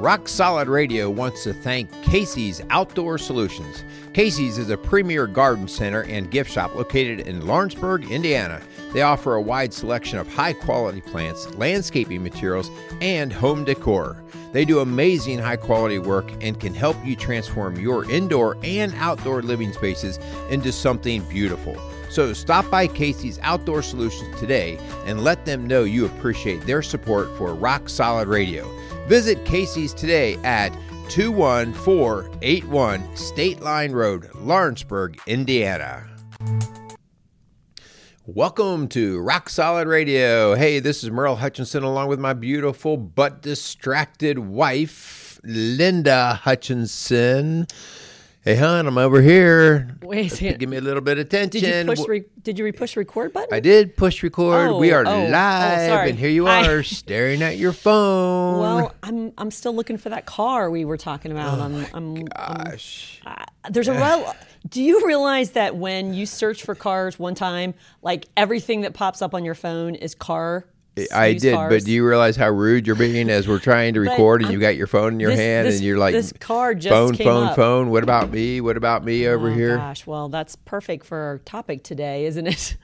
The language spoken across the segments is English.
Rock Solid Radio wants to thank Casey's Outdoor Solutions. Casey's is a premier garden center and gift shop located in Lawrenceburg, Indiana. They offer a wide selection of high quality plants, landscaping materials, and home decor. They do amazing high quality work and can help you transform your indoor and outdoor living spaces into something beautiful. So stop by Casey's Outdoor Solutions today and let them know you appreciate their support for Rock Solid Radio. Visit Casey's today at 21481 State Line Road, Lawrenceburg, Indiana. Welcome to Rock Solid Radio. Hey, this is Merle Hutchinson along with my beautiful but distracted wife, Linda Hutchinson. Hey, hon, I'm over here. Wait a second. Give me a little bit of attention. Did you push? Re- did you push record button? I did push record. Oh, we are oh, oh, live, sorry. and here you are staring at your phone. Well, I'm I'm still looking for that car we were talking about. I'm, I'm, gosh. uh, there's a rel- Do you realize that when you search for cars one time, like everything that pops up on your phone is car? I did, cars? but do you realize how rude you're being as we're trying to record and I'm- you got your phone in your this- hand this- and you're like, this car just phone, phone, up." phone. What about me? What about me over Oh, here? Gosh, well, that's perfect for our topic today, isn't it?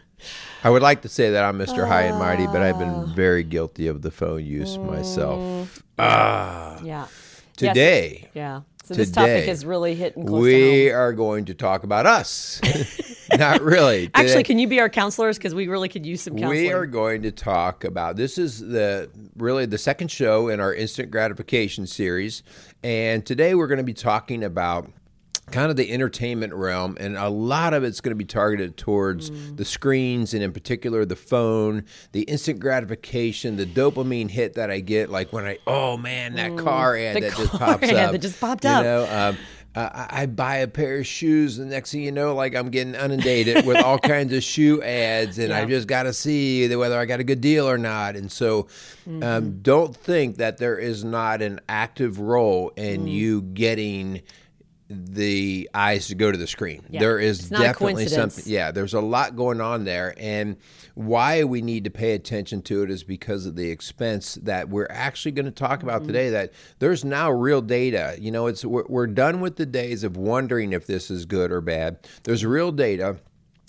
I would like to say that I'm Mr. High and Mighty, but I've been very guilty of the phone use Mm. myself. Ah, Yeah. Yes. today. Yeah. So this topic Today, is really hitting close we to home. are going to talk about us. Not really. Actually, Today- can you be our counselors? Because we really could use some counseling. We are going to talk about this is the really the second show in our instant gratification series, and today we're going to be talking about kind of the entertainment realm and a lot of it's going to be targeted towards Mm. the screens and in particular the phone the instant gratification the dopamine hit that i get like when i oh man that car ad Mm. The that just pops ad up that just popped you up. know um, uh, I I buy a pair of shoes, and next thing you know, like I'm getting inundated with all kinds of shoe ads, and I just got to see whether I got a good deal or not. And so, Mm-hmm. um, don't think that there is not an active role in Mm. you getting the eyes to go to the screen. Yeah. There is It's not a definitely something. Yeah, there's a lot going on there, and why we need to pay attention to it is because of the expense that we're actually going to talk about Mm-hmm. today. That there's now real data. You know, it's we're, we're done with the days of wondering if this is good or bad. There's real data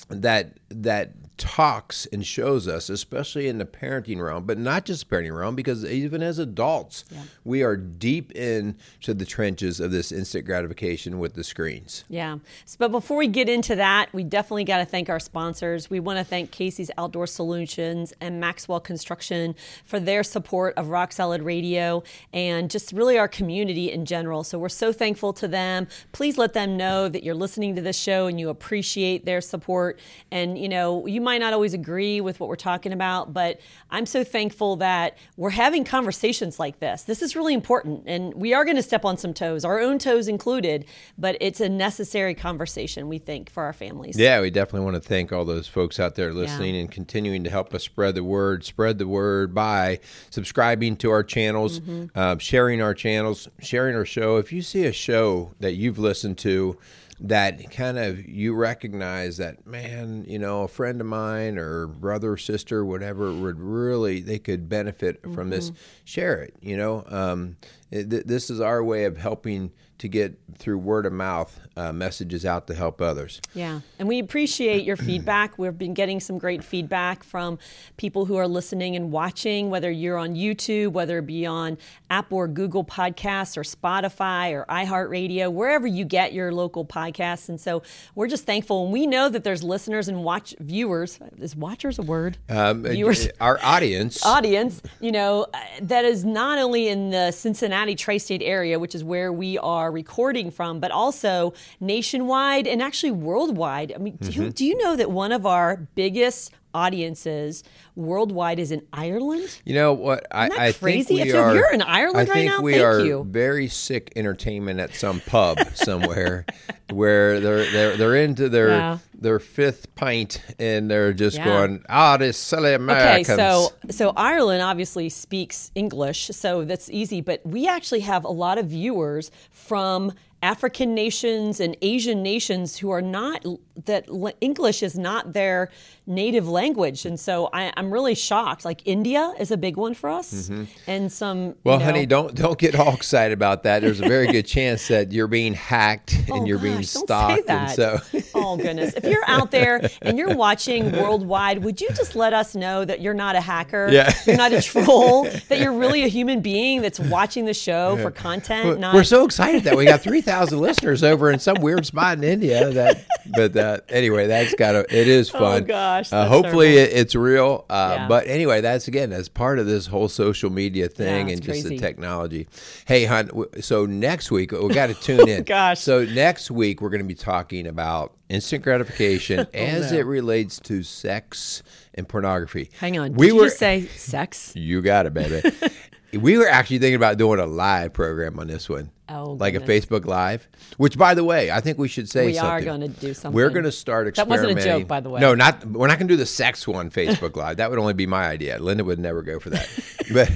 that that talks and shows us, especially in the parenting realm, but not just parenting realm, because even as adults, we are deep into the trenches of this instant gratification with the screens. Yeah. So, but before we get into that, we definitely got to thank our sponsors. We want to thank Casey's Outdoor Solutions and Maxwell Construction for their support of Rock Solid Radio and just really our community in general. So we're so thankful to them. Please let them know that you're listening to this show and you appreciate their support. And, you know, you might not always agree with what we're talking about, but I'm so thankful that we're having conversations like this. This is really important. And we are going to step on some toes, our own toes included, but it's a necessary conversation, we think, for our families. Yeah, we definitely want to thank all those folks out there listening and continuing to help us spread the word. Spread the word by subscribing to our channels, uh, sharing our channels, sharing our show. If you see a show that you've listened to that kind of you recognize that man, you know, a friend of mine or brother or sister, whatever, would really they could benefit from this. Share it. You know, um, it, th- this is our way of helping to get through word of mouth uh, messages out to help others. Yeah, and we appreciate your feedback. We've been getting some great feedback from people who are listening and watching, whether you're on YouTube, whether it be on Apple or Google Podcasts or Spotify or iHeartRadio, wherever you get your local podcasts. And so we're just thankful. And we know that there's listeners and watch viewers. Is watchers a word? Um, Viewers. Our audience. audience, you know, uh, that is not only in the Cincinnati tri state area, which is where we are recording from, but also nationwide and actually worldwide. I mean, do, Mm-hmm. you, do you know that one of our biggest audiences worldwide is in Ireland? You know what? I, I crazy? think we If are. you're in Ireland I right think now, we thank are you. very sick entertainment at some pub somewhere, where they're they're they're into their their fifth pint and they're just Yeah. going, ah, this silly Okay, so so Ireland obviously speaks English, so that's easy. But we actually have a lot of viewers from African nations and Asian nations who are not that English is not their native language, and so I, am really shocked. Like India is a big one for us, mm-hmm. and some. Well, you know, honey, don't don't get all excited about that. There's a very good chance that you're being hacked and oh, you're gosh, being stalked, and so. oh goodness, if you're out there and you're watching worldwide, would you just let us know that you're not a hacker? Yeah. you're not a troll. that you're really a human being that's watching the show yeah. for content. Not... We're so excited that we got three thousand listeners over in some weird spot in India. That, but uh, anyway, that's got to. It is oh, fun. Oh gosh. Uh, hopefully, it, it's real. Uh, yeah. But anyway, that's again as part of this whole social media thing yeah, and just crazy. the technology. Hey, hon. So next week we got to tune in. gosh. So next week we're going to be talking about instant gratification oh, as no. it relates to sex and pornography. Hang on. We Did were you say sex. You got it, baby. We were actually thinking about doing a live program on this one. Oh, like goodness. a Facebook Live, which, by the way, I think we should say we something. are going to do something. We're going to start experimenting. That wasn't a joke, by the way. No, not. We're not going to do the sex one Facebook Live. That would only be my idea. Linda would never go for that. but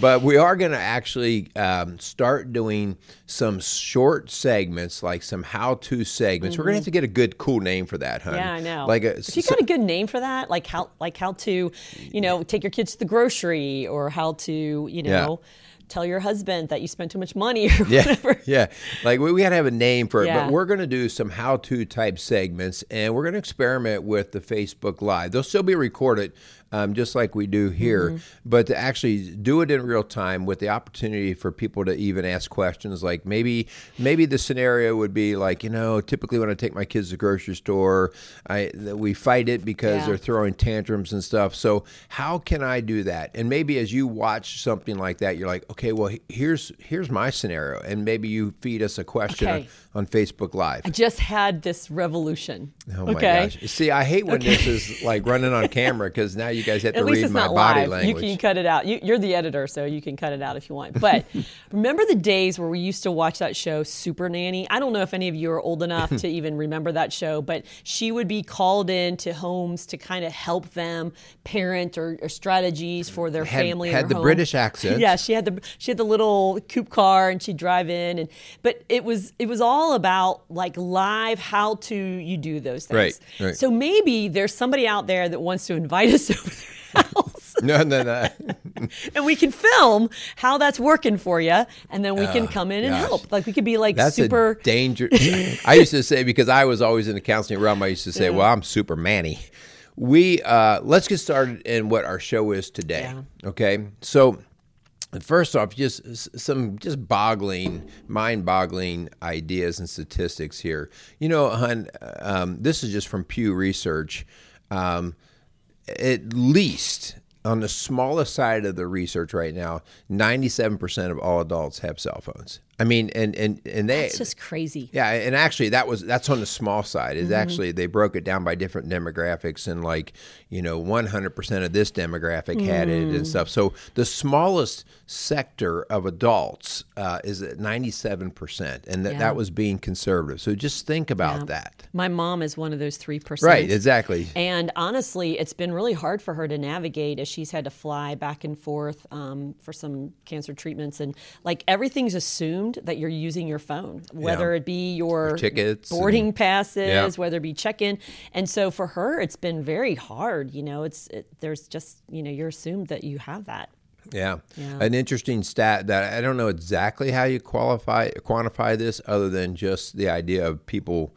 but we are going to actually um, start doing some short segments, like some how-to segments. We're going to have to get a good, cool name for that, huh? Mm-hmm. Yeah, I know. Like, a, if you got a good name for that, like how, like how to, you know, take your kids to the grocery, or how to, you know. Yeah tell your husband that you spent too much money or yeah, whatever. Yeah, like we, we got to have a name for it, Yeah. but we're going to do some how-to type segments, and we're going to experiment with the Facebook Live. They'll still be recorded, um, just like we do here, Mm-hmm. but to actually do it in real time with the opportunity for people to even ask questions. Like maybe, maybe the scenario would be like, you know, typically when I take my kids to the grocery store, I we fight it because Yeah. they're throwing tantrums and stuff. So how can I do that? And maybe as you watch something like that, you're like, okay, well here's here's my scenario, and maybe you feed us a question Okay. on, on Facebook Live. I just had this revolution. Oh my okay. gosh! See, I hate when this is like running on camera because now you guys have to At least read it's my not body live. language. You can cut it out. You, you're the editor, so you can cut it out if you want. But remember the days where we used to watch that show, Super Nanny? I don't know if any of you are old enough to even remember that show, but she would be called in to homes to kind of help them parent or, or strategies for their Had- family. had the home. British accent. Yeah, she had the she had the little coupe car, and she'd drive in, and but it was it was all about like live how to you do those things. Right, right. So maybe there's somebody out there that wants to invite us over house no, no, no. and we can film how that's working for you, and then we can come in and gosh. help. Like we could be like That's super. dangerous. I used to say because I was always in the counseling realm. I used to say, Yeah. "Well, I'm super manny." We uh, let's get started in what our show is today. Yeah. Okay, so first off, just some just boggling, mind-boggling ideas and statistics here. You know, hun, um, this is just from Pew Research. Um, at least on the smallest side of the research right now, 97% of all adults have cell phones. I mean, and and and they It's just crazy. yeah, and actually that was that's on the small side. Is Mm-hmm. actually they broke it down by different demographics and like, you know, 100% of this demographic had it Mm. and stuff. So the smallest sector of adults uh, is at 97% and that Yeah. that was being conservative. So just think about Yeah. that. My mom is one of those three percent. Right, exactly. And honestly, it's been really hard for her to navigate as she's had to fly back and forth um, for some cancer treatments, and like everything's assumed that you're using your phone, whether it be your tickets boarding and- passes, Yeah. whether it be check-in. And so for her, it's been very hard. You know, it's it, there's just you know you're assumed that you have that. Yeah. Yeah. An interesting stat that I don't know exactly how you qualify quantify this other than just the idea of people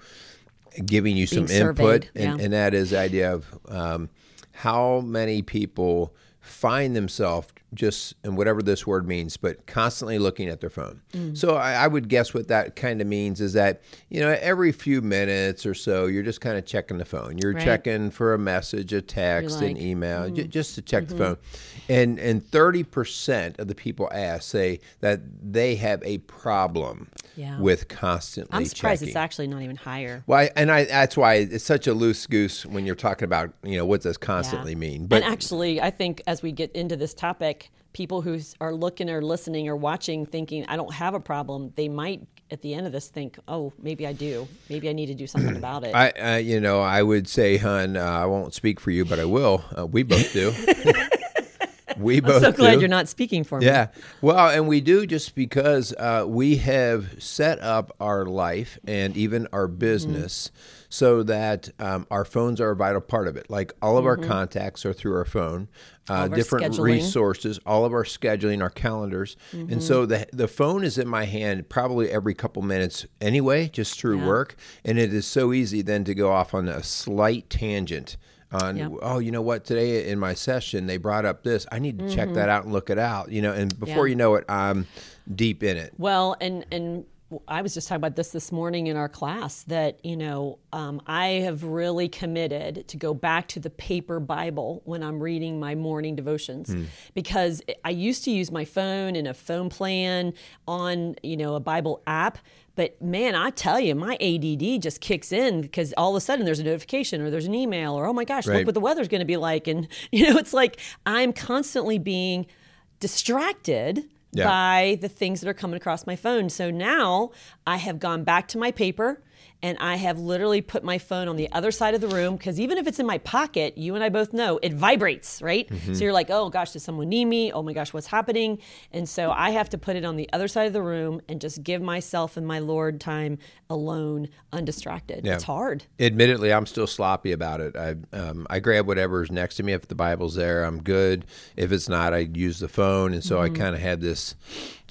giving you some Being input surveyed, and, yeah. and that is the idea of um, how many people find themselves just and whatever this word means but constantly looking at their phone Mm. so I, I would guess what that kind of means is that you know every few minutes or so you're just kind of checking the phone you're Right. checking for a message a text an like, mm-hmm. email just to check the phone and and 30% of the people asked say that they have a problem Yeah. with constantly I'm surprised checking. it's actually not even higher. Well, I, and I, that's why it's such a loose goose when you're talking about, you know, what does constantly Yeah. mean. But and actually, I think as we get into this topic, people who are looking or listening or watching, thinking I don't have a problem, they might at the end of this think, oh, maybe I do. Maybe I need to do something about it. I, uh, you know, I would say, hun, uh, I won't speak for you, but I will. Uh, we both do. We I'm both so glad do. you're not speaking for me. Yeah. Well, and we do just because uh, we have set up our life and even our Mm-hmm. So that um, our phones are a vital part of it. Like all of our Mm-hmm. contacts are through our phone, uh, our different scheduling. resources, all of our scheduling, our calendars. Mm-hmm. And so the, the phone is in my hand probably every couple minutes anyway, just through Yeah. work. And it is so easy then to go off on a slight tangent on Yep. oh you know what today in my session they brought up this i need to check that out and look it out you know and before Mm-hmm. Yeah. you know it i'm deep in it Well, and and I was just talking about this this morning in our class that you know um, I have really committed to go back to the paper Bible when I'm reading my morning devotions because I used to use my phone and a phone plan on you know a Bible app. But man, I tell you, my ADD just kicks in because all of a sudden there's a notification or there's an email or oh my gosh, Right. look what the weather's going to be like, and you know it's like I'm constantly being distracted Yeah. by the things that are coming across my phone. So now I have gone back to my paper and I have literally put my phone on the other side of the room because even if it's in my pocket, you and I both know it vibrates, right? Mm-hmm. So you're like, oh gosh, does someone need me? Oh my gosh, what's happening? And so I have to put it on the other side of the room and just give myself and my Lord time alone, undistracted. Yeah. It's hard. admittedly i'm still sloppy about it i um, i grab whatever's next to me if the bible's there i'm good if it's not i use the phone and so Mm-hmm. i kind of had this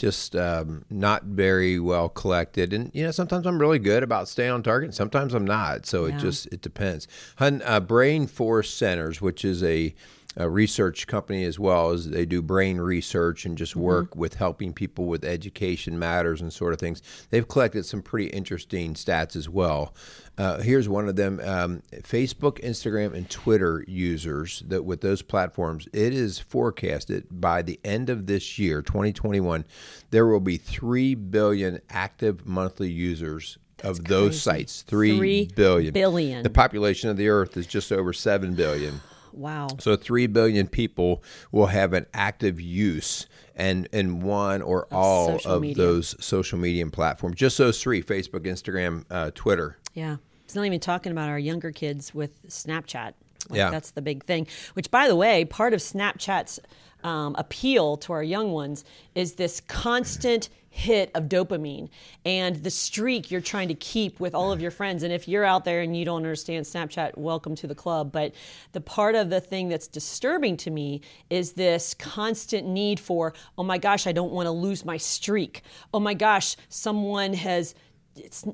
just um, not very well collected and you know sometimes i'm really good about staying on target sometimes i'm not so it just it depends Hun, uh, brain force centers which is a a research company as well as they do brain research and just work with helping people with education matters and sort of things. They've collected some pretty interesting stats as well. Uh, here's one of them: um, Facebook, Instagram, and Twitter users that with those platforms, it is forecasted by the end of this year, 2021, there will be three billion active monthly users. of those crazy. sites, three Three billion. billion. The population of the Earth is just over seven billion. Wow. So three billion people will have an active use and in one or all of media. those social media platforms. Just those three: Facebook, Instagram, uh, Twitter. Yeah. It's not even talking about our younger kids with Snapchat. Like, Yeah. That's the big thing. Which, by the way, part of Snapchat's um, appeal to our young ones is this constant hit of dopamine and the streak you're trying to keep with all of your friends. And if you're out there and you don't understand Snapchat, welcome to the club. But the part of the thing that's disturbing to me is this constant need for, oh my gosh, I don't want to lose my streak. Oh my gosh, someone has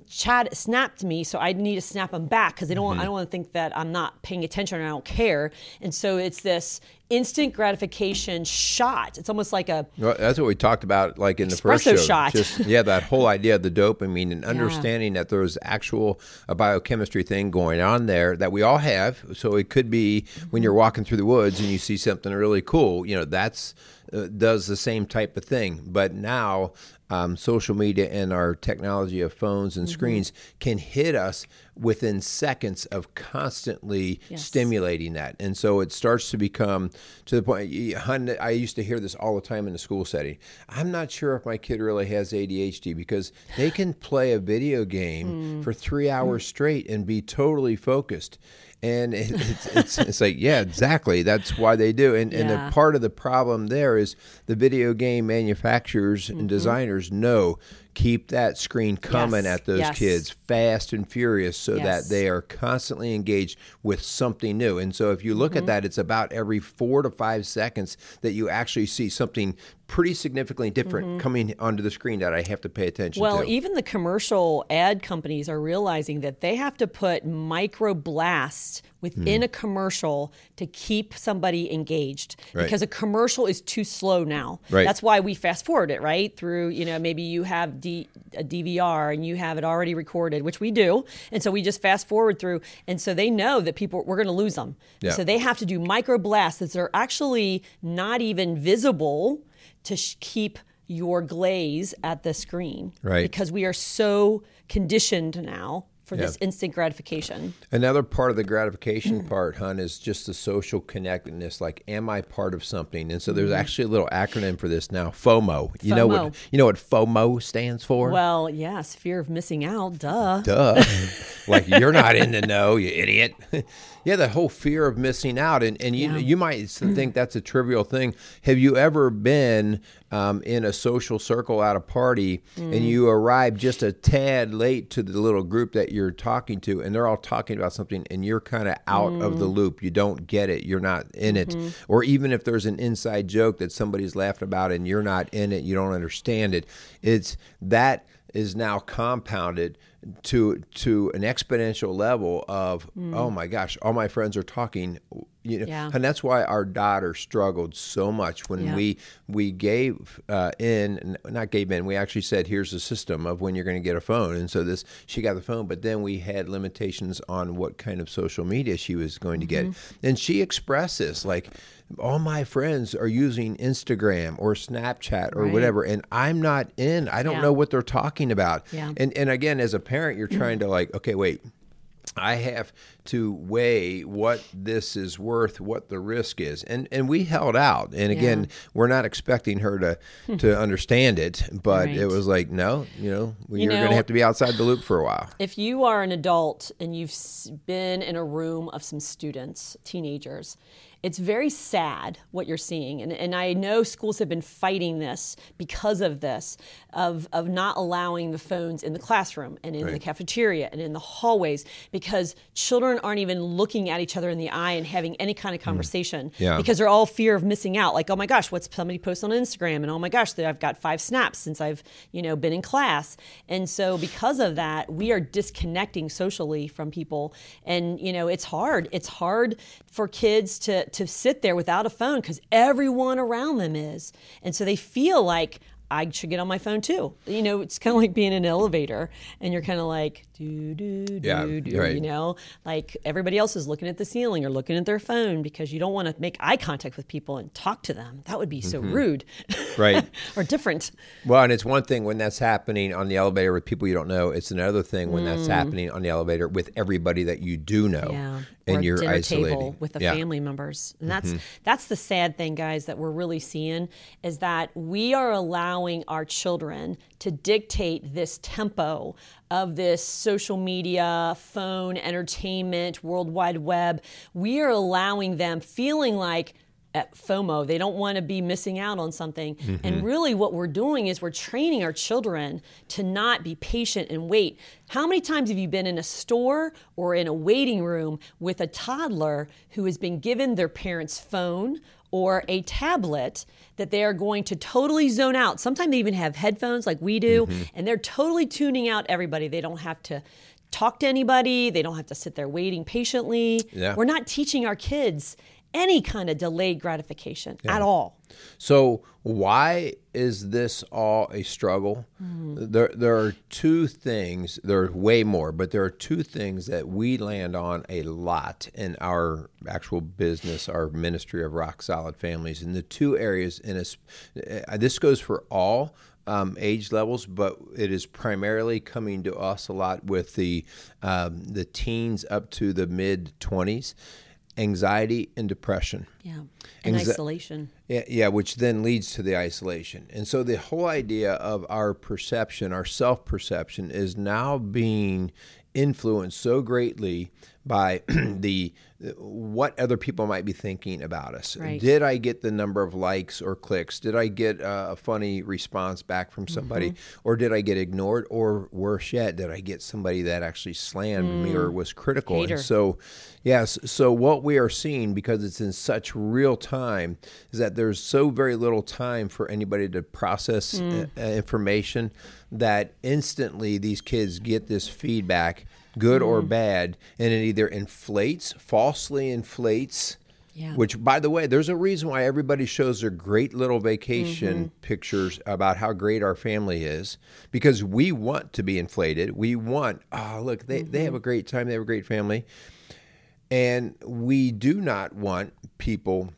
Chad snapped me, so I need to snap him back because I don't. want I don't want to think that I'm not paying attention or I don't care. And so it's this instant gratification shot. It's almost like a Well, that's what we talked about, like in the first show. shot. Just yeah, that whole idea of the dopamine and understanding that there's actual a biochemistry thing going on there that we all have. So it could be when you're walking through the woods and you see something really cool. You know, that's uh, does the same type of thing. But now, um, social media and our technology of phones and screens can hit us within seconds of constantly Yes. stimulating that. And so it starts to become to the point. hun, I used to hear this all the time in the school setting. I'm not sure if my kid really has ADHD because they can play a video game mm. for three mm. hours straight and be totally focused. And it, it's, it's, it's like, yeah, exactly. That's why they do. And, and the part of the problem there is the video game manufacturers and mm-hmm. designers know keep that screen coming Yes, at those yes. kids fast and furious so Yes. that they are constantly engaged with something new. And so if you look Mm-hmm. at that, it's about every four to five seconds that you actually see something pretty significantly different coming onto the screen that I have to pay attention Mm-hmm. well, even the commercial ad companies are realizing that they have to put micro blasts within a commercial to keep somebody engaged Right. because a commercial is too slow now. Right. That's why we fast forward it, right? Through, you know, maybe you have D, a DVR and you have it already recorded, which we do. And so we just fast forward through. And so they know that people, we're going to lose them. Yeah. So they have to do micro blasts that are actually not even visible to sh- keep your glaze at the screen. Right. Because we are so conditioned now for yeah. this instant gratification. Another part of the gratification part, hun, is just the social connectedness. Like, am I part of something? And so there's mm-hmm. actually a little acronym for this now. FOMO. You FOMO. know what you know what FOMO stands for? Well, yes, fear of missing out. Duh. Duh. like you're not in the know, you idiot. yeah, the whole fear of missing out, and and you yeah. you might think that's a trivial thing. Have you ever been um, in a social circle at a party mm. and you arrive just a tad late to the little group that you're talking to and they're all talking about something and you're kind of out mm. of the mm. loop you don't get it you're not in it mm-hmm. or even if there's an inside joke that somebody's laughing about and you're not in it you don't understand it it's that is now compounded to to an exponential level of mm. oh my gosh all my friends are talking you know yeah. and that's why our daughter struggled so much when yeah. we we gave uh, in not gave in we actually said here's the system of when you're going to get a phone and so this she got the phone but then we had limitations on what kind of social media she was going to mm-hmm. get and she expressed this like all my friends are using Instagram or Snapchat or right. whatever, and I'm not in. I don't yeah. know what they're talking about. Yeah. And and again, as a parent, you're trying to like, okay, wait, I have to weigh what this is worth, what the risk is, and and we held out. And again, yeah. we're not expecting her to hmm. to understand it, but right. it was like, no, you know, you are going to have to be outside the loop for a while. If you are an adult and you've been in a room of some students, teenagers, it's very sad what you're seeing. And, and I know schools have been fighting this because of this, of, of not allowing the phones in the classroom and in right. the cafeteria and in the hallways because children aren't even looking at each other in the eye and having any kind of hmm. conversation mm. yeah. because they're all fear of missing out. Like, oh my gosh, what's somebody post on Instagram? And oh my gosh, I've got five snaps since I've, you know, been in class. And so because of that, we are disconnecting socially from people. And, you know, it's hard. It's hard for kids to, to sit there without a phone because everyone around them is. And so they feel like, I should get on my phone too. You know, it's kind of like being in an elevator and you're kind of like, do, do, do, yeah, do, right. you know, like everybody else is looking at the ceiling or looking at their phone because you don't want to make eye contact with people and talk to them. That would be so mm-hmm. rude. Right. or different. Well, and it's one thing when that's happening on the elevator with people you don't know. It's another thing when mm. that's happening on the elevator with everybody that you do know. Yeah and you're dinner isolating. table with the yeah. family members. And that's mm-hmm. that's the sad thing, guys, that we're really seeing is that we are allowing our children to dictate this tempo of this social media, phone, entertainment, World Wide Web. We are allowing them feeling like FOMO. They don't want to be missing out on something. Mm-hmm. And really, what we're doing is we're training our children to not be patient and wait. How many times have you been in a store or in a waiting room with a toddler who has been given their parent's phone or a tablet that they are going to totally zone out? Sometimes they even have headphones like we do, mm-hmm. and they're totally tuning out everybody. They don't have to talk to anybody, they don't have to sit there waiting patiently. Yeah. We're not teaching our kids any kind of delayed gratification yeah. at all. So, why is this all a struggle? Mm-hmm. There, there are two things, there are way more, but there are two things that we land on a lot in our actual business, our ministry of rock solid families. And the two areas, in a, uh, this goes for all um, age levels, but it is primarily coming to us a lot with the um, the teens up to the mid twenties anxiety and depression. Yeah. And Anxi- isolation. Yeah, yeah, which then leads to the isolation. And so the whole idea of our perception, our self perception, is now being influenced so greatly by the what other people might be thinking about us. Right. Did I get the number of likes or clicks? Did I get a funny response back from somebody? Mm-hmm. Or did I get ignored? Or worse yet, did I get somebody that actually slammed mm. me or mm. was critical? Hater. And so, yes, so what we are seeing, because it's in such real time, is that there's so very little time for anybody to process mm. Uh, information that instantly these kids get this feedback good mm. or bad, and it either inflates, falsely inflates. Yeah. Which, by the way, there's a reason why everybody shows their great little vacation mm-hmm. pictures about how great our family is, because we want to be inflated. We want, oh, look, they, mm-hmm. they have a great time, they have a great family. And we do not want people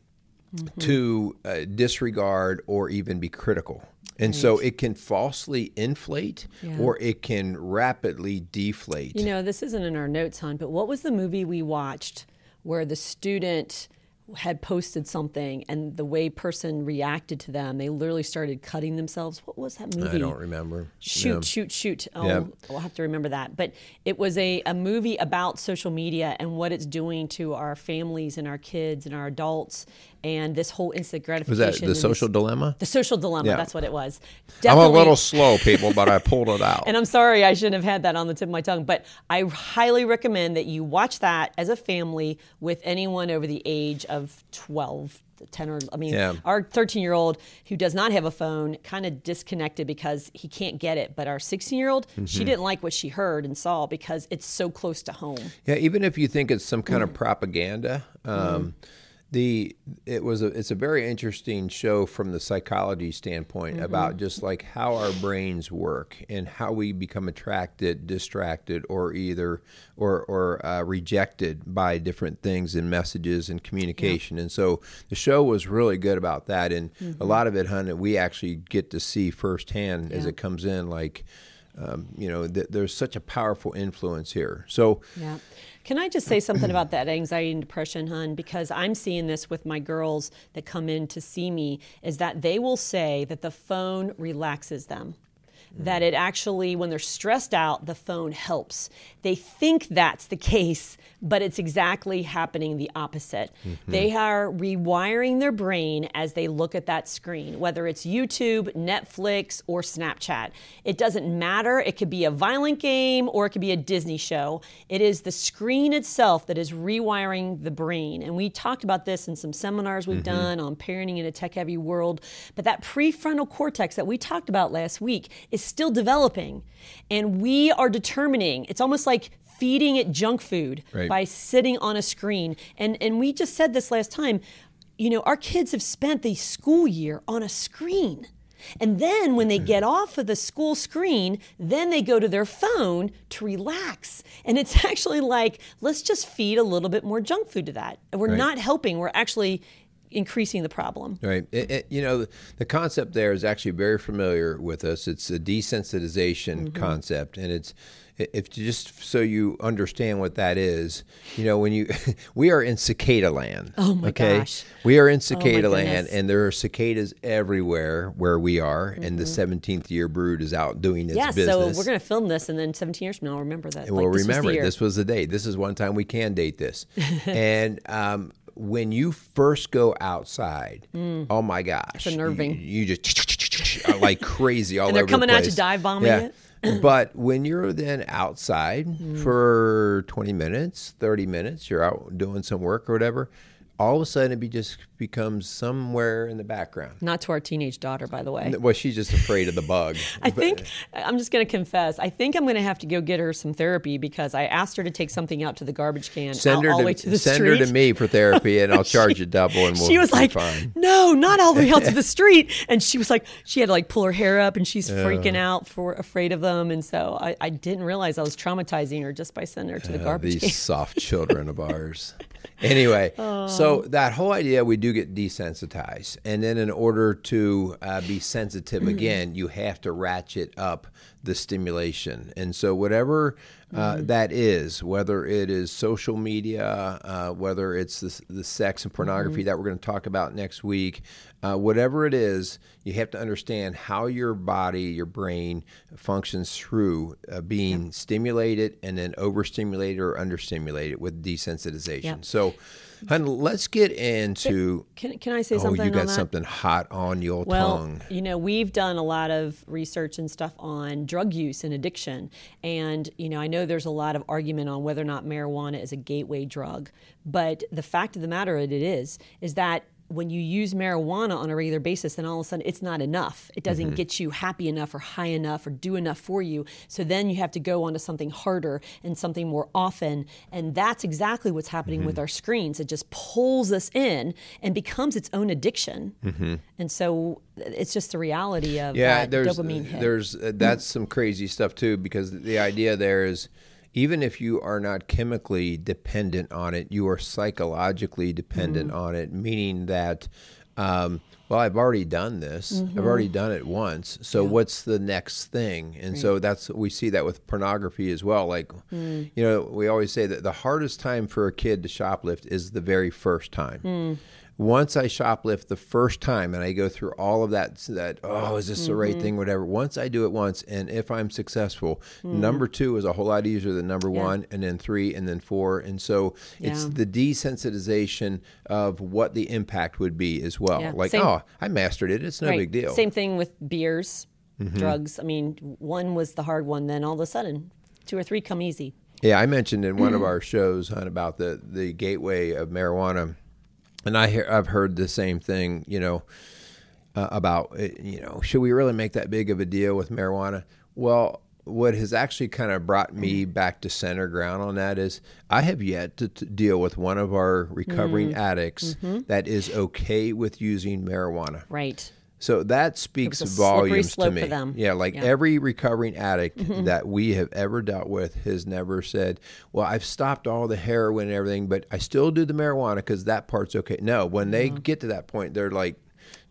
mm-hmm. to uh, disregard or even be critical And so it can falsely inflate Yeah. or it can rapidly deflate. You know, this isn't in our notes, hon, but what was the movie we watched where the student had posted something and the way person reacted to them, they literally started cutting themselves? What was that movie? I don't remember. Shoot, shoot, shoot. Oh, Yeah. I'll have to remember that. But it was a, a movie about social media and what it's doing to our families and our kids and our adults and this whole instant gratification. Was that the social this- dilemma? The social dilemma. Yeah. That's what it was. I'm a little slow, people, but I pulled it out. and I'm sorry I shouldn't have had that on the tip of my tongue, but I highly recommend that you watch that as a family with anyone over the age of 12. 10 or I mean, Yeah. our 13 year old who does not have a phone kind of disconnected because he can't get it. But our 16 year old, Mm-hmm. she didn't like what she heard and saw because it's so close to home. Yeah, even if you think it's some kind Mm. of propaganda, um, the it was a it's a very interesting show from the psychology standpoint Mm-hmm. about just like how our brains work and how we become attracted, distracted, or either or or uh, rejected by different things and messages and communication. And so the show was really good about that, and Mm-hmm. a lot of it, hun, we actually get to see firsthand as it comes in, like. Um, you know, th- there's such a powerful influence here. So, Yeah. Can I just say something about that anxiety and depression, hun? Because I'm seeing this with my girls that come in to see me, is that they will say that the phone relaxes them. Mm. That it actually, when they're stressed out, the phone helps. They think that's the case, but it's exactly happening the opposite. Mm-hmm. They are rewiring their brain as they look at that screen, whether it's YouTube, Netflix, or Snapchat. It doesn't matter. It could be a violent game or it could be a Disney show. It is the screen itself that is rewiring the brain. And we talked about this in some seminars we've mm-hmm. done on parenting in a tech heavy world. But that prefrontal cortex that we talked about last week is still developing. And we are determining, it's almost like feeding it junk food Right. by sitting on a screen. And and we just said this last time, you know, our kids have spent the school year on a screen. And then when they mm-hmm. get off of the school screen, then they go to their phone to relax. And it's actually like, let's just feed a little bit more junk food to that. And we're Right. not helping, we're actually increasing the problem. Right. It, it- you know, the, the concept there is actually very familiar with us. It's a desensitization Mm-hmm. concept, and it's if just so you understand what that is. You know, when you we are in cicada land. Oh my okay? gosh. We are in cicada land. Mm-hmm. and there are cicadas everywhere where we are, and the seventeenth year brood is out doing its Yeah, business. so we're going to film this, and then 17 years from now, I'll remember that. And like, we'll this was remember year. This was the date. This is one time we can date this. and um, when you first go outside, oh my gosh, Mm. unnerving. You, you just like crazy all And they're over coming the out to dive bombing yeah. it? but when you're then outside Mm. for 20 minutes, 30 minutes, you're out doing some work or whatever. All of a sudden, it be just becomes somewhere in the background. Not to our teenage daughter, by the way. Well, she's just afraid of the bug. I But- think I'm just going to confess. I think I'm going to have to go get her some therapy because I asked her to take something out to the garbage can Send her all to, the way to the send street. her to me for therapy, and I'll charge you double, and we'll she was like, fine. "No, not all the way out to the street." And she was like, she had to like pull her hair up, and she's freaking out for afraid of them. And so I, I didn't realize I was traumatizing her just by sending her to the Uh, garbage these can. soft children of ours. Anyway, so that whole idea, we do get desensitized, and then in order to uh, be sensitive again, you have to ratchet up the stimulation, and so whatever. Uh, that is whether it is social media, uh, whether it's the, the sex and pornography that we're going to talk about next week, uh, whatever it is, you have to understand how your body, your brain functions through uh, being stimulated and then overstimulated or understimulated with desensitization. Yep. So, hun, let's get into. Can, can I say Oh, something you got something hot on your Well, tongue. you know, we've done a lot of research and stuff on drug use and addiction. And, you know, I know there's a lot of argument on whether or not marijuana is a gateway drug. But the fact of the matter it is, is that when you use marijuana on a regular basis, then all of a sudden it's not enough. It doesn't mm-hmm. get you happy enough or high enough or do enough for you. So then you have to go on to something harder and something more often. And that's exactly what's happening with mm-hmm. our screens. It just pulls us in and becomes its own addiction. Mm-hmm. And so it's just the reality of yeah, there's dopamine hit. there's uh, that's some crazy stuff too because the idea there is even if you are not chemically dependent on it, you are psychologically dependent Mm-hmm. on it, meaning that um, well, I've already done this. Mm-hmm. I've already done it once. So what's the next thing? And so that's we see that with pornography as well. Like, Mm. you know, we always say that the hardest time for a kid to shoplift is the very first time. Mm. Once I shoplift the first time and I go through all of that, that oh, is this the Mm-hmm. right thing? Whatever. Once I do it once, and if I'm successful, number two is a whole lot easier than number. Yeah. one, and then three, and then four, and so it's Yeah. the desensitization of what the impact would be as well. Yeah. Like, Same- oh, I mastered it. It's no Right. big deal. Same thing with beers, Mm-hmm. drugs. I mean, one was the hard one, then all of a sudden, two or three come easy. Yeah, I mentioned in one of our shows, Hunt, about the the gateway of marijuana, and I hear I've heard the same thing. You know, uh, about uh, you know, should we really make that big of a deal with marijuana? Well. What has actually kind of brought me back to center ground on that is I have yet to, to deal with one of our recovering addicts that is okay with using marijuana. Right. So that speaks It was a slippery volumes to me. Yeah, like Yeah. Mm-hmm. every recovering addict that we have ever dealt with has never said, "Well, I've stopped all the heroin and everything, but I still do the marijuana because that part's okay." No, when they Mm-hmm. get to that point, they're like,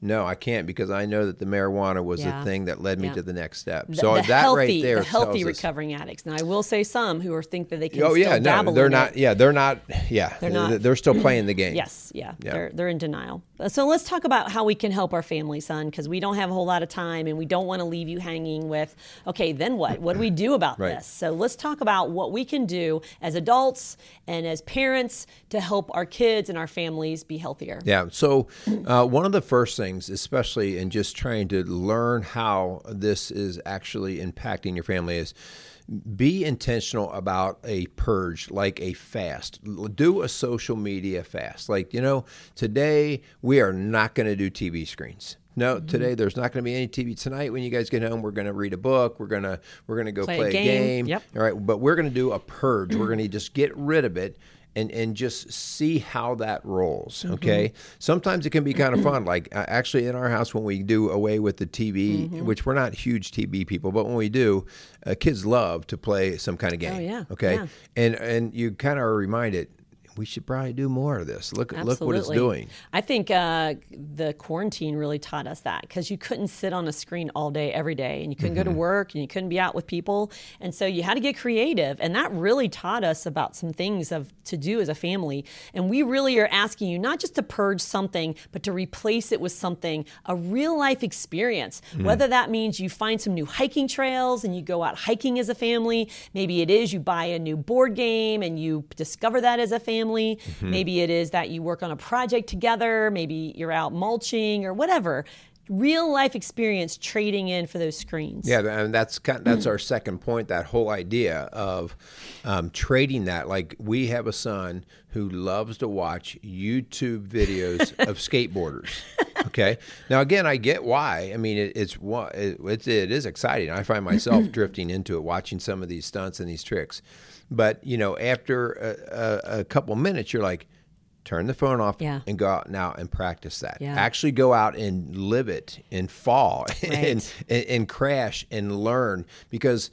"No, I can't because I know that the marijuana was Yeah. the thing that led me Yeah. to the next step." So the that healthy, right there the healthy tells us- recovering addicts. Now, I will say some who are think that they can Oh still yeah, no, they're not. it. Yeah, they're not. Yeah, They're not- They're still playing the game. Yes, yeah, Yeah. They're, they're in denial. So let's talk about how we can help our family, son, because we don't have a whole lot of time and we don't want to leave you hanging with, okay, then what? What do we do about Right. this? So let's talk about what we can do as adults and as parents to help our kids and our families be healthier. Yeah. So, uh, one of the first things, especially in just trying to learn how this is actually impacting your family, is be intentional about a purge, like a fast. Do a social media fast. Like, you know, today we are not going to do TV screens. No, mm-hmm. today there's not going to be any TV tonight. When you guys get home, we're going to read a book. We're gonna we're gonna go Play play, a a game. game. Yep. All right, but we're going to do a purge. we're going to just get rid of it and and just see how that rolls. Okay. Sometimes it can be kind of fun. Like uh, actually in our house when we do away with the TV, which we're not huge TV people, but when we do, uh, kids love to play some kind of game. Oh, yeah. Okay. Yeah. And and you kind of are reminded we should probably do more of this. Look look what it's doing. I think uh, the quarantine really taught us that because you couldn't sit on a screen all day, every day, and you couldn't go Mm-hmm. to work and you couldn't be out with people. And so you had to get creative. And that really taught us about some things of to do as a family. And we really are asking you not just to purge something, but to replace it with something, a real life experience. Mm. Whether that means you find some new hiking trails and you go out hiking as a family, maybe it is you buy a new board game and you discover that as a family. Mm-hmm. Maybe it is that you work on a project together. Maybe you're out mulching or whatever. Real life experience trading in for those screens. Yeah, and that's kind that's our second point. That whole idea of um, trading that. Like we have a son who loves to watch YouTube videos of skateboarders. Okay. Now again, I get why. I mean, it, it's it's it is exciting. I find myself drifting into it, watching some of these stunts and these tricks. But you know, after a, a, a couple minutes, you're like. Turn the phone off Yeah. and go out now and practice that. Yeah. Actually, go out and live it and fall Right. and, and crash and learn because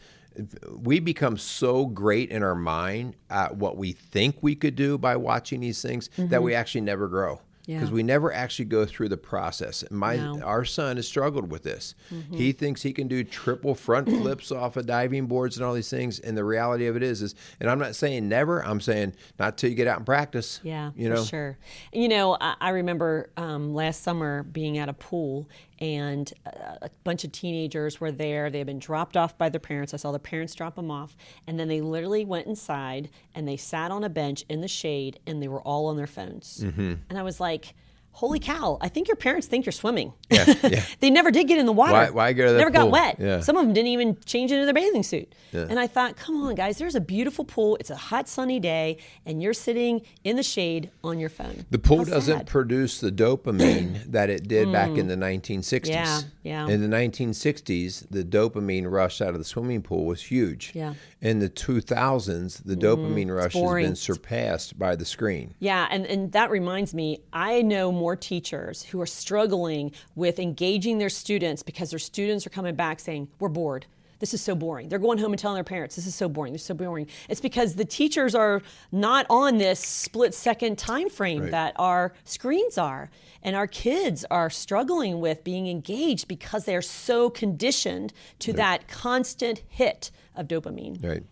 we become so great in our mind at what we think we could do by watching these things that we mm-hmm. actually never grow Yeah. because we never actually go through the process. My No. our son has struggled with this. He thinks he can do triple front flips off of diving boards and all these things, and the reality of it is, is, and I'm not saying never. I'm saying not till you get out and practice. Yeah, you know. for sure. You know, I, I remember um, last summer being at a pool and a, bunch of teenagers were there. They had been dropped off by their parents. I saw the parents drop them off, and then they literally went inside and they sat on a bench in the shade and they were all on their phones. Mm-hmm. And I was like. Holy cow! I think your parents think you're swimming. Yeah, yeah. they never did get in the water. Why- why go to the Never got wet. Yeah. Some of them didn't even change into their bathing suit. Yeah. And I thought, come on, guys, there's a beautiful pool. It's a hot, sunny day, and you're sitting in the shade on your phone. The pool How doesn't sad. produce the dopamine that it did back in mm. the 1960s. Yeah, yeah. In the 1960s, the dopamine rush out of the swimming pool was huge. Yeah. In the 2000s, the mm-hmm. dopamine rush has been surpassed by the screen. Yeah, and, and that reminds me, I know more teachers who are struggling with engaging their students because their students are coming back saying, We're bored. this is so boring. They're going home and telling their parents, this is so boring, this is so boring. It's because the teachers are not on this split second time frame Right. that our screens are. And our kids are struggling with being engaged because they're so conditioned to that constant hit of dopamine. Right.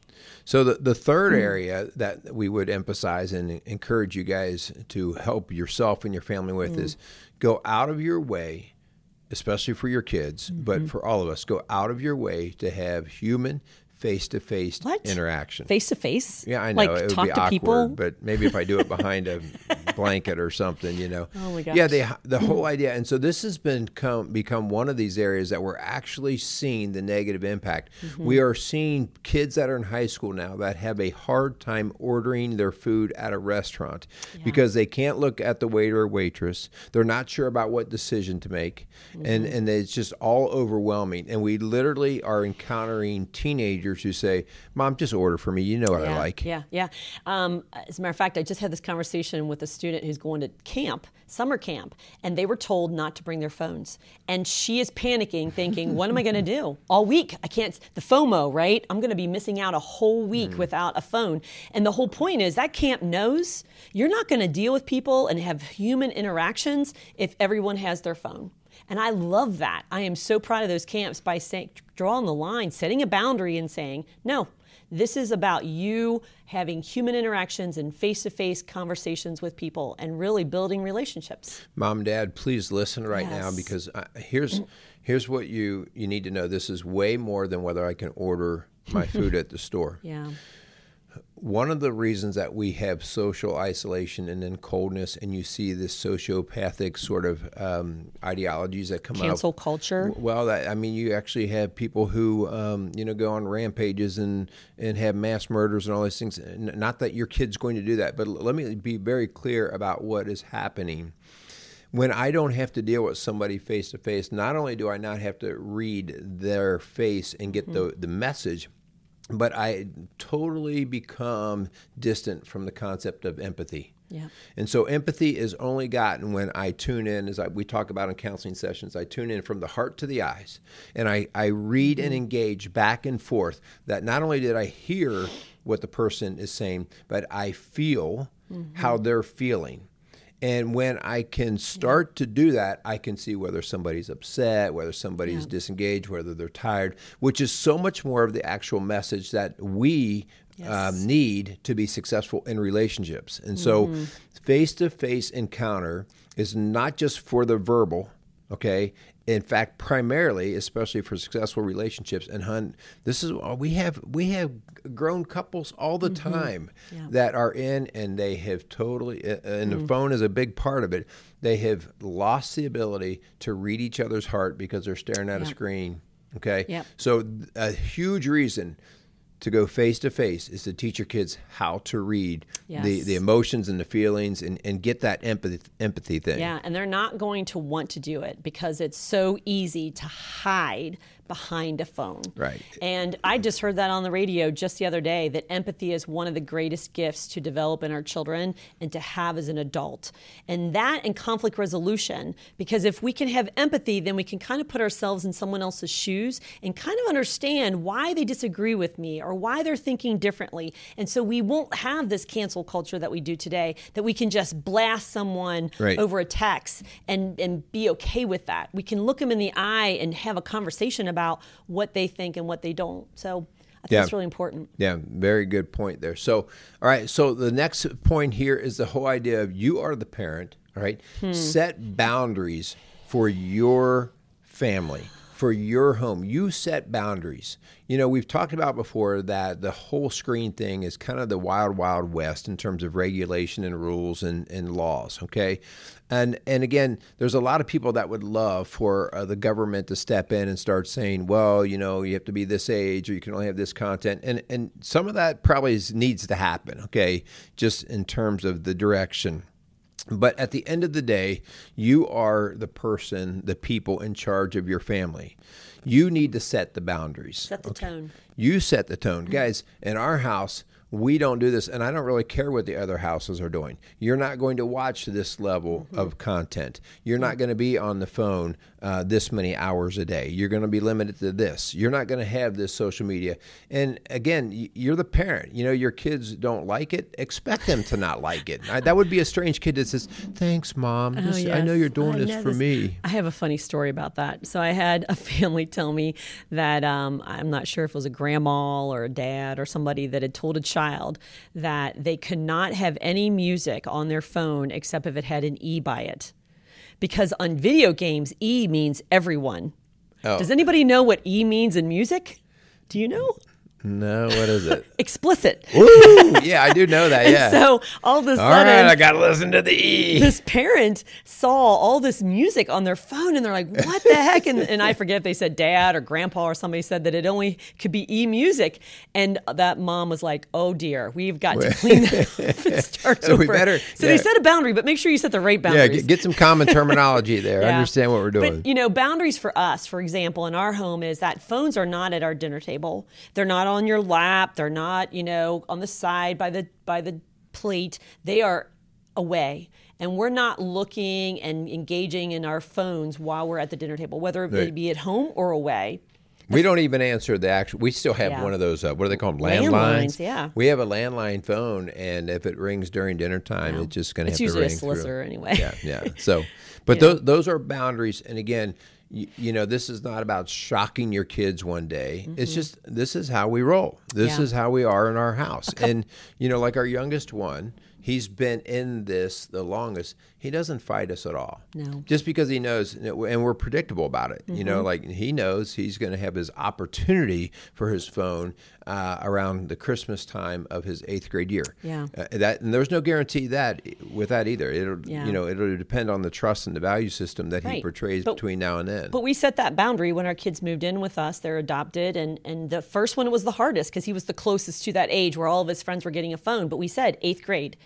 So the the third Mm. area that we would emphasize and encourage you guys to help yourself and your family with Mm. is go out of your way, especially for your kids, Mm-hmm. but for all of us, go out of your way to have human face to face interaction. Face to face? Yeah, I know Like it would talk be awkward, people? but maybe if I do it behind a blanket or something, you know. Oh my god. Yeah, gosh. the the whole idea, and so this has been come, become one of these areas that we're actually seeing the negative impact. Mm-hmm. We are seeing kids that are in high school now that have a hard time ordering their food at a restaurant because they can't look at the waiter or waitress. They're not sure about what decision to make, and Mm-hmm. and it's just all overwhelming. And we literally are encountering teenagers who say, "Mom, just order for me. You know what I like." Yeah, yeah. Um, as a matter of fact, I just had this conversation with a student who's going to camp, summer camp, and they were told not to bring their phones. And she is panicking, thinking, "What am I going to do all week? I can't." The FOMO, right? I'm going to be missing out a whole week without a phone. And the whole point is that camp knows you're not going to deal with people and have human interactions if everyone has their phone. And I love that. I am so proud of those camps by saying, drawing the line, setting a boundary, and saying, no, this is about you having human interactions and face to face conversations with people and really building relationships. Mom, Dad, please listen right now because I, here's here's what you you need to know. This is way more than whether I can order my food at the store. Yeah. One of the reasons that we have social isolation and then coldness, and you see this sociopathic sort of um, ideologies that come up Cancel up. culture. Well, that, I mean, you actually have people who, um, you know, go on rampages and and have mass murders and all these things. Not that your kid's going to do that, but let me be very clear about what is happening when I don't have to deal with somebody face to face, not only do I not have to read their face and get the, the message, but I totally become distant from the concept of empathy. Yeah. And so empathy is only gotten when I tune in, as I, we talk about in counseling sessions, I tune in from the heart to the eyes. And I, I read and mm-hmm. engage back and forth that not only did I hear what the person is saying, but I feel mm-hmm. how they're feeling. And when I can start to do that, I can see whether somebody's upset, whether somebody's disengaged, whether they're tired, which is so much more of the actual message that we um, need to be successful in relationships. And so, face to face encounter is not just for the verbal, okay? In fact, primarily, especially for successful relationships, and hun, this is we have we have grown couples all the mm-hmm. time Yeah. that are in, and they have totally, uh, uh and the mm. phone is a big part of it. They have lost the ability to read each other's heart because they're staring at a screen. Okay, Yep. so a huge reason to go face to face is to teach your kids how to read the, the emotions and the feelings and, and get that empathy empathy thing. Yeah, and they're not going to want to do it because it's so easy to hide behind a phone. Right. And I just heard that on the radio just the other day that empathy is one of the greatest gifts to develop in our children and to have as an adult. And that and conflict resolution, because if we can have empathy, then we can kind of put ourselves in someone else's shoes and kind of understand why they disagree with me or why they're thinking differently. And so we won't have this cancel culture that we do today, that we can just blast someone Right. over a text and, and be okay with that. We can look them in the eye and have a conversation about what they think and what they don't. So I think Yeah. it's really important. Yeah, very good point there. So, all right, so the next point here is the whole idea of you are the parent, all right? Hmm. Set boundaries for your family, for your home. You set boundaries. You know, we've talked about before that the whole screen thing is kind of the wild, wild west in terms of regulation and rules and, and laws, okay? And and again, there's a lot of people that would love for uh, the government to step in and start saying, well, you know, you have to be this age or you can only have this content, and and some of that probably is, needs to happen, okay, just in terms of the direction. But at the end of the day, you are the person, the people in charge of your family. You need to set the boundaries. Set the tone. You set the tone. Mm-hmm. Guys, in our house, we don't do this, and I don't really care what the other houses are doing. You're not going to watch this level mm-hmm. of content. You're not going to be on the phone uh, this many hours a day. You're going to be limited to this. You're not going to have this social media. And again, you're the parent. You know, your kids don't like it. Expect them to not like it. I, that would be a strange kid that says, "Thanks, mom. This, oh, yes. I know you're doing I this for this. me." I have a funny story about that. So I had a family tell me that um, I'm not sure if it was a grandma or a dad or somebody that had told a child that they could not have any music on their phone except if it had an E by it. Because on video games, E means everyone. Oh. Does anybody know what E means in music? Do you know? No, what is it? Explicit. Ooh, yeah, I do know that. Yeah. so all of a sudden, all right, I gotta listen to the E. This parent saw all this music on their phone, and they're like, "What the heck?" And, and I forget if they said dad or grandpa or somebody said that it only could be E music, and that mom was like, "Oh dear, we've got to clean that up start so over." We better, so yeah. they set a boundary, but make sure you set the right boundaries. Yeah, get, get some common terminology there. yeah. Understand what we're doing. But you know, boundaries for us, for example, in our home is that phones are not at our dinner table. They're not on your lap. They're not, you know, on the side by the by the plate. They are away. And we're not looking and engaging in our phones while we're at the dinner table, whether it be at home or away. We don't even answer the actual. We still have yeah. one of those. Uh, what do they call them? Landlines. Landlines. Yeah. We have a landline phone, and if it rings during dinner time, yeah. it's just going to have to ring. It's usually a solicitor anyway. Yeah, yeah. So, but those those are boundaries, and again, you, you, know, this is not about shocking your kids one day. Mm-hmm. It's just this is how we roll. This yeah. is how we are in our house. And you know, like our youngest one, he's been in this the longest. He doesn't fight us at all. No. Just because he knows, and we're predictable about it. Mm-hmm. You know, mm-hmm. like he knows he's going to have his opportunity for his phone uh, around the Christmas time of his eighth grade year. Yeah. Uh, that and there's no guarantee that with that either. It'll yeah. you know it'll depend on the trust and the value system that right. he portrays but, between now and then. But we set that boundary when our kids moved in with us. They're adopted, and and the first one was the hardest because he was the closest to that age where all of his friends were getting a phone. But we said eighth grade.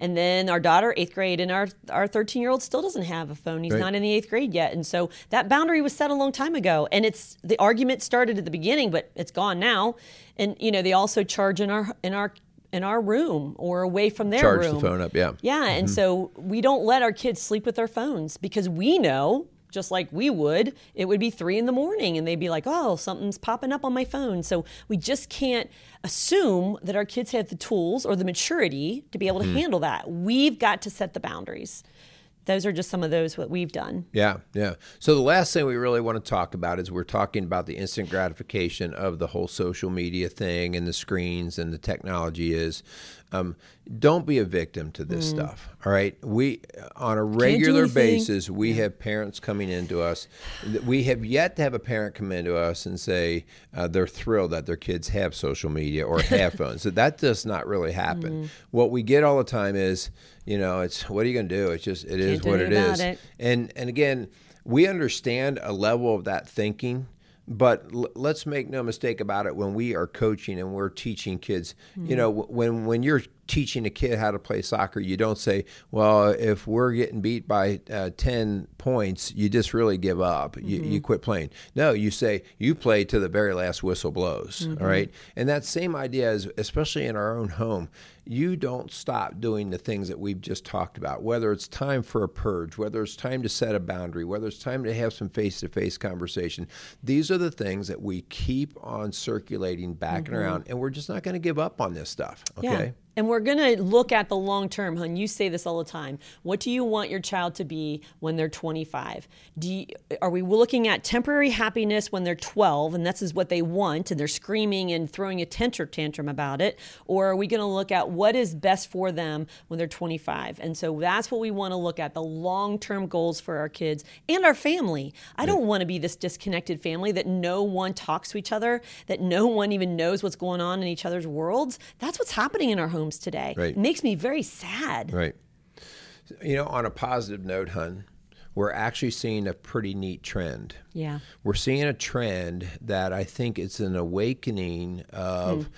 And then our daughter, eighth grade, and our our 13 year old still doesn't have a phone. He's right. not in the eighth grade yet, and so that boundary was set a long time ago. And it's the argument started at the beginning, but it's gone now. And you know they also charge in our in our in our room or away from their charge room. Charge the phone up, yeah. Yeah, mm-hmm. and so we don't let our kids sleep with their phones because we know just like we would, it would be three in the morning and they'd be like, oh, something's popping up on my phone. So we just can't assume that our kids have the tools or the maturity to be able to mm. handle that. We've got to set the boundaries those are just some of those what we've done. Yeah, yeah. So the last thing we really want to talk about is we're talking about the instant gratification of the whole social media thing and the screens and the technology is. Um, don't be a victim to this mm. stuff. All right, we on a regular basis we yeah. have parents coming into us. We have yet to have a parent come into us and say uh, they're thrilled that their kids have social media or have phones. So that does not really happen. Mm. What we get all the time is you know, it's what are you going to do? It's just it is what it is. It. And and again, we understand a level of that thinking, but l- let's make no mistake about it. When we are coaching and we're teaching kids, mm-hmm. you know, when when you're teaching a kid how to play soccer, you don't say, well, if we're getting beat by uh, 10 points, you just really give up. You, mm-hmm. you quit playing. No, you say, you play to the very last whistle blows. Mm-hmm. All right. And that same idea is, especially in our own home, you don't stop doing the things that we've just talked about, whether it's time for a purge, whether it's time to set a boundary, whether it's time to have some face to face conversation. These are the things that we keep on circulating back mm-hmm. and around, and we're just not going to give up on this stuff. Okay. Yeah. And we're going to look at the long term, hun. You say this all the time. What do you want your child to be when they're 25? Do you, are we looking at temporary happiness when they're 12 and this is what they want and they're screaming and throwing a tantrum tantrum about it? Or are we going to look at what is best for them when they're 25? And so that's what we want to look at the long term goals for our kids and our family. I don't want to be this disconnected family that no one talks to each other, that no one even knows what's going on in each other's worlds. That's what's happening in our home homes today. Right. It makes me very sad. Right. You know, on a positive note, hun, we're actually seeing a pretty neat trend. Yeah. We're seeing a trend that I think it's an awakening of. Mm.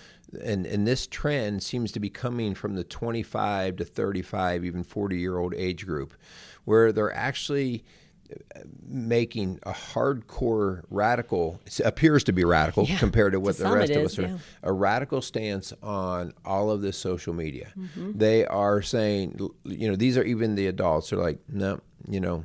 And, and this trend seems to be coming from the 25 to 35, even 40 year old age group, where they're actually making a hardcore radical appears to be radical Yeah, compared to what to the rest of is, us are yeah. a radical stance on all of this social media Mm-hmm. they are saying you know these are even the adults are like no you know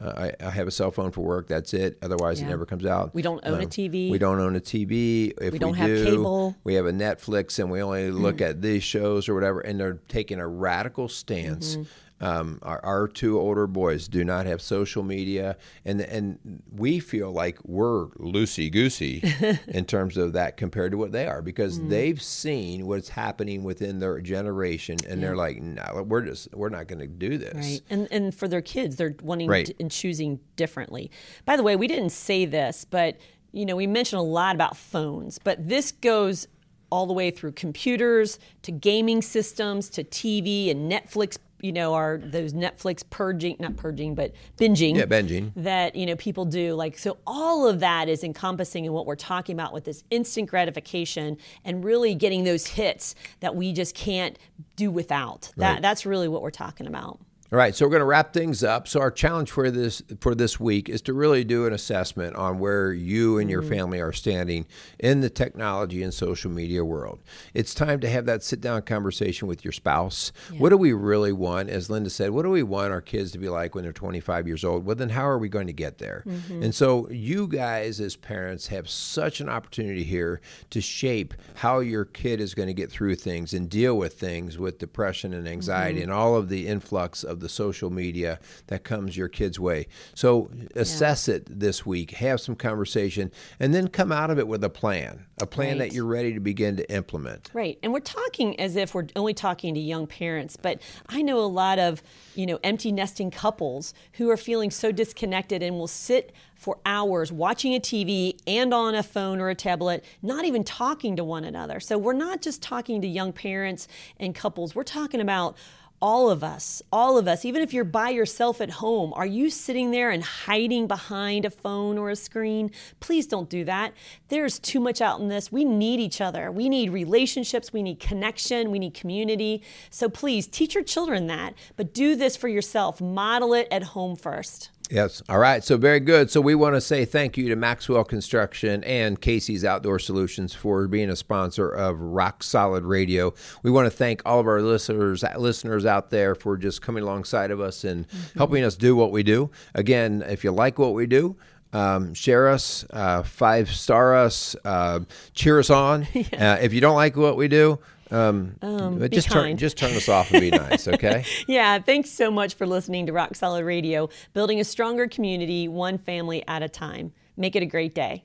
uh, I, I have a cell phone for work. That's it. Otherwise, Yeah. it never comes out. We don't own a Um, TV. We don't own a TV. If we, don't have do, cable. we have a Netflix, and we only look Mm-hmm. at these shows or whatever. And they're taking a radical stance. Mm-hmm. Um, our, our two older boys do not have social media, and and we feel like we're loosey goosey in terms of that compared to what they are because Mm-hmm. they've seen what's happening within their generation, and they're like, no, we're just we're not going to do this. Right. And and for their kids, they're wanting Right. to, and choosing differently. By the way, we didn't say this, but you know, we mentioned a lot about phones, but this goes all the way through computers to gaming systems to TV and Netflix, you know, are those Netflix purging, not purging, but binging. Yeah, binging. That, you know, people do. Like, so all of that is encompassing in what we're talking about with this instant gratification and really getting those hits that we just can't do without. That, that's really what we're talking about. All right, so we're going to wrap things up. So our challenge for this for this week is to really do an assessment on where you and your mm-hmm. family are standing in the technology and social media world. It's time to have that sit down conversation with your spouse. What do we really want? As Linda said, what do we want our kids to be like when they're 25 years old? Well, then how are we going to get there? Mm-hmm. And so you guys as parents have such an opportunity here to shape how your kid is going to get through things and deal with things with depression and anxiety mm-hmm. and all of the influx of the social media that comes your kids' way. So assess it this week, have some conversation, and then come out of it with a plan, a plan Right. that you're ready to begin to implement. Right. And we're talking as if we're only talking to young parents, but I know a lot of, you know, empty nesting couples who are feeling so disconnected and will sit for hours watching a TV and on a phone or a tablet, not even talking to one another. So we're not just talking to young parents and couples, we're talking about all of us, all of us, even if you're by yourself at home, are you sitting there and hiding behind a phone or a screen? Please don't do that. There's too much out in this. We need each other. We need relationships. We need connection. We need community. So please teach your children that, but do this for yourself. Model it at home first. Yes. All right. So very good. So we want to say thank you to Maxwell Construction and Casey's Outdoor Solutions for being a sponsor of Rock Solid Radio. We want to thank all of our listeners listeners out there for just coming alongside of us and helping us do what we do. Again, if you like what we do. Um, share us, uh, five star us, uh, cheer us on. Uh, if you don't like what we do, um, be just turn just turn us off and be nice, okay? Yeah, thanks so much for listening to Rock Solid Radio, building a stronger community, one family at a time. Make it a great day.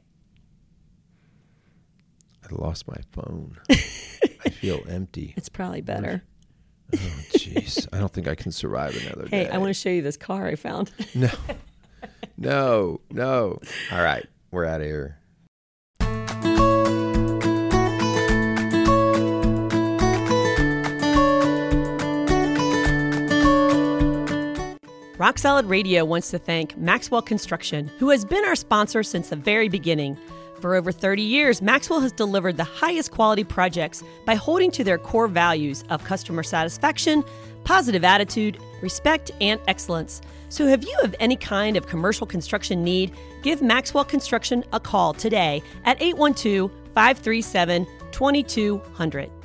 I lost my phone. I feel empty. It's probably better. Oh, jeez. I don't think I can survive another Hey, day. Hey, I want to show you this car I found. No. No, no. All right. We're out of here. Rock Solid Radio wants to thank Maxwell Construction, who has been our sponsor since the very beginning. For over 30 years, Maxwell has delivered the highest quality projects by holding to their core values of customer satisfaction, positive attitude, respect, and excellence. So, if you have any kind of commercial construction need, give Maxwell Construction a call today at 812 537 2200.